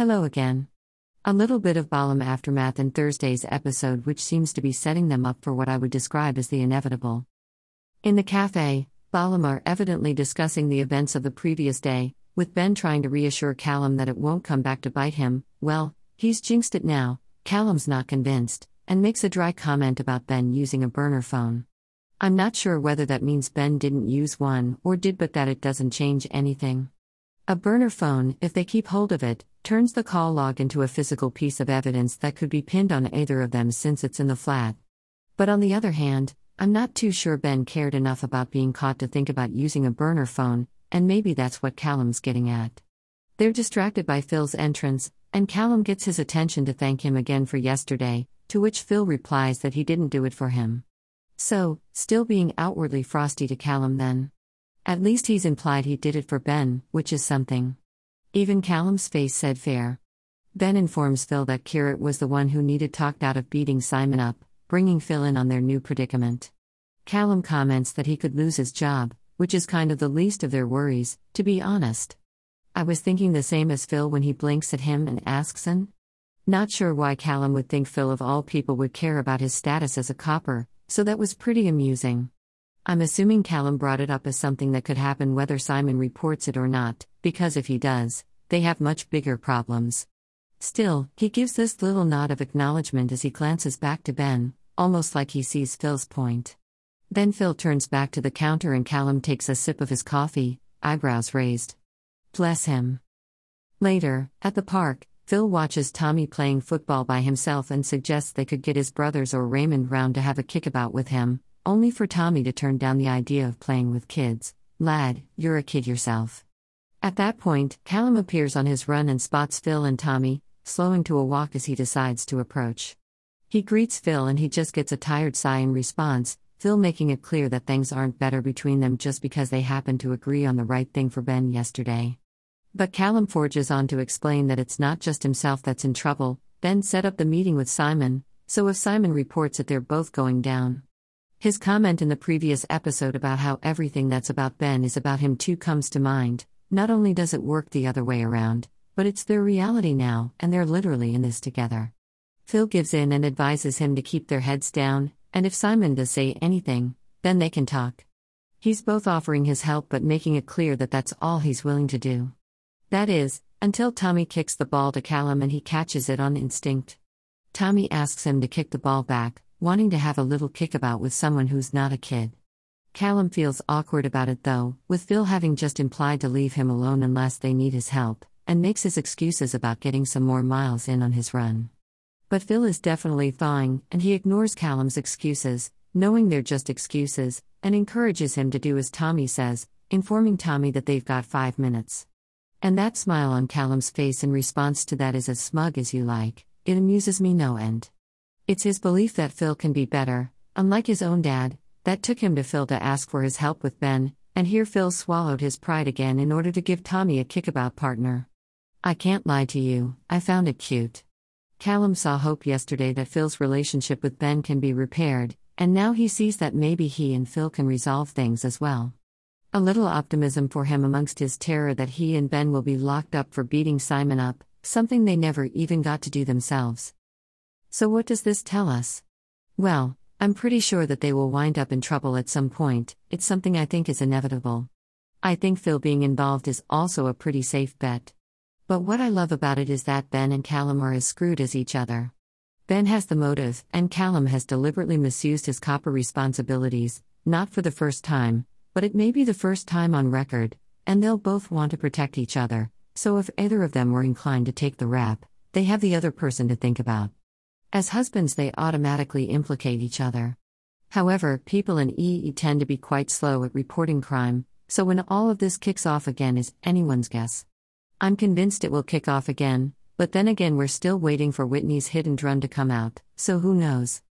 Hello again. A little bit of Ballum aftermath in Thursday's episode, which seems to be setting them up for what I would describe as the inevitable. In the cafe, Ballum are evidently discussing the events of the previous day, with Ben trying to reassure Callum that it won't come back to bite him. Well, he's jinxed it now. Callum's not convinced, and makes a dry comment about Ben using a burner phone. I'm not sure whether that means Ben didn't use one or did, but that it doesn't change anything. A burner phone, if they keep hold of it, turns the call log into a physical piece of evidence that could be pinned on either of them since it's in the flat. But on the other hand, I'm not too sure Ben cared enough about being caught to think about using a burner phone, and maybe that's what Callum's getting at. They're distracted by Phil's entrance, and Callum gets his attention to thank him again for yesterday, to which Phil replies that he didn't do it for him. So, still being outwardly frosty to Callum then. At least he's implied he did it for Ben, which is something. Even Callum's face said fair. Ben informs Phil that Kheerat was the one who needed talked out of beating Simon up, bringing Phil in on their new predicament. Callum comments that he could lose his job, which is kind of the least of their worries, to be honest. I was thinking the same as Phil when he blinks at him and asks him. Not sure why Callum would think Phil of all people would care about his status as a copper, so that was pretty amusing. I'm assuming Callum brought it up as something that could happen whether Simon reports it or not, because if he does, they have much bigger problems. Still, he gives this little nod of acknowledgement as he glances back to Ben, almost like he sees Phil's point. Then Phil turns back to the counter and Callum takes a sip of his coffee, eyebrows raised. Bless him. Later, at the park, Phil watches Tommy playing football by himself and suggests they could get his brothers or Raymond round to have a kickabout with him, only for Tommy to turn down the idea of playing with kids. Lad, you're a kid yourself. At that point, Callum appears on his run and spots Phil and Tommy, slowing to a walk as he decides to approach. He greets Phil and he just gets a tired sigh in response, Phil making it clear that things aren't better between them just because they happen to agree on the right thing for Ben yesterday. But Callum forges on to explain that it's not just himself that's in trouble, Ben set up the meeting with Simon, so if Simon reports it, they're both going down. His comment in the previous episode about how everything that's about Ben is about him too comes to mind. Not only does it work the other way around, but it's their reality now, and they're literally in this together. Phil gives in and advises him to keep their heads down, and if Simon does say anything, then they can talk. He's both offering his help but making it clear that that's all he's willing to do. That is, until Tommy kicks the ball to Callum and he catches it on instinct. Tommy asks him to kick the ball back, wanting to have a little kickabout with someone who's not a kid. Callum feels awkward about it though, with Phil having just implied to leave him alone unless they need his help, and makes his excuses about getting some more miles in on his run. But Phil is definitely thawing, and he ignores Callum's excuses, knowing they're just excuses, and encourages him to do as Tommy says, informing Tommy that they've got five minutes. And that smile on Callum's face in response to that is as smug as you like, it amuses me no end. It's his belief that Phil can be better, unlike his own dad, that took him to Phil to ask for his help with Ben, and here Phil swallowed his pride again in order to give Tommy a kickabout partner. I can't lie to you, I found it cute. Callum saw hope yesterday that Phil's relationship with Ben can be repaired, and now he sees that maybe he and Phil can resolve things as well. A little optimism for him amongst his terror that he and Ben will be locked up for beating Simon up, something they never even got to do themselves. So, what does this tell us? Well, I'm pretty sure that they will wind up in trouble at some point, it's something I think is inevitable. I think Phil being involved is also a pretty safe bet. But what I love about it is that Ben and Callum are as screwed as each other. Ben has the motive, and Callum has deliberately misused his copper responsibilities, not for the first time, but it may be the first time on record, and they'll both want to protect each other, so if either of them were inclined to take the rap, they have the other person to think about. As husbands, they automatically implicate each other. However, people in EE tend to be quite slow at reporting crime, so when all of this kicks off again is anyone's guess. I'm convinced it will kick off again, but then again, we're still waiting for Whitney's hidden drum to come out, so who knows?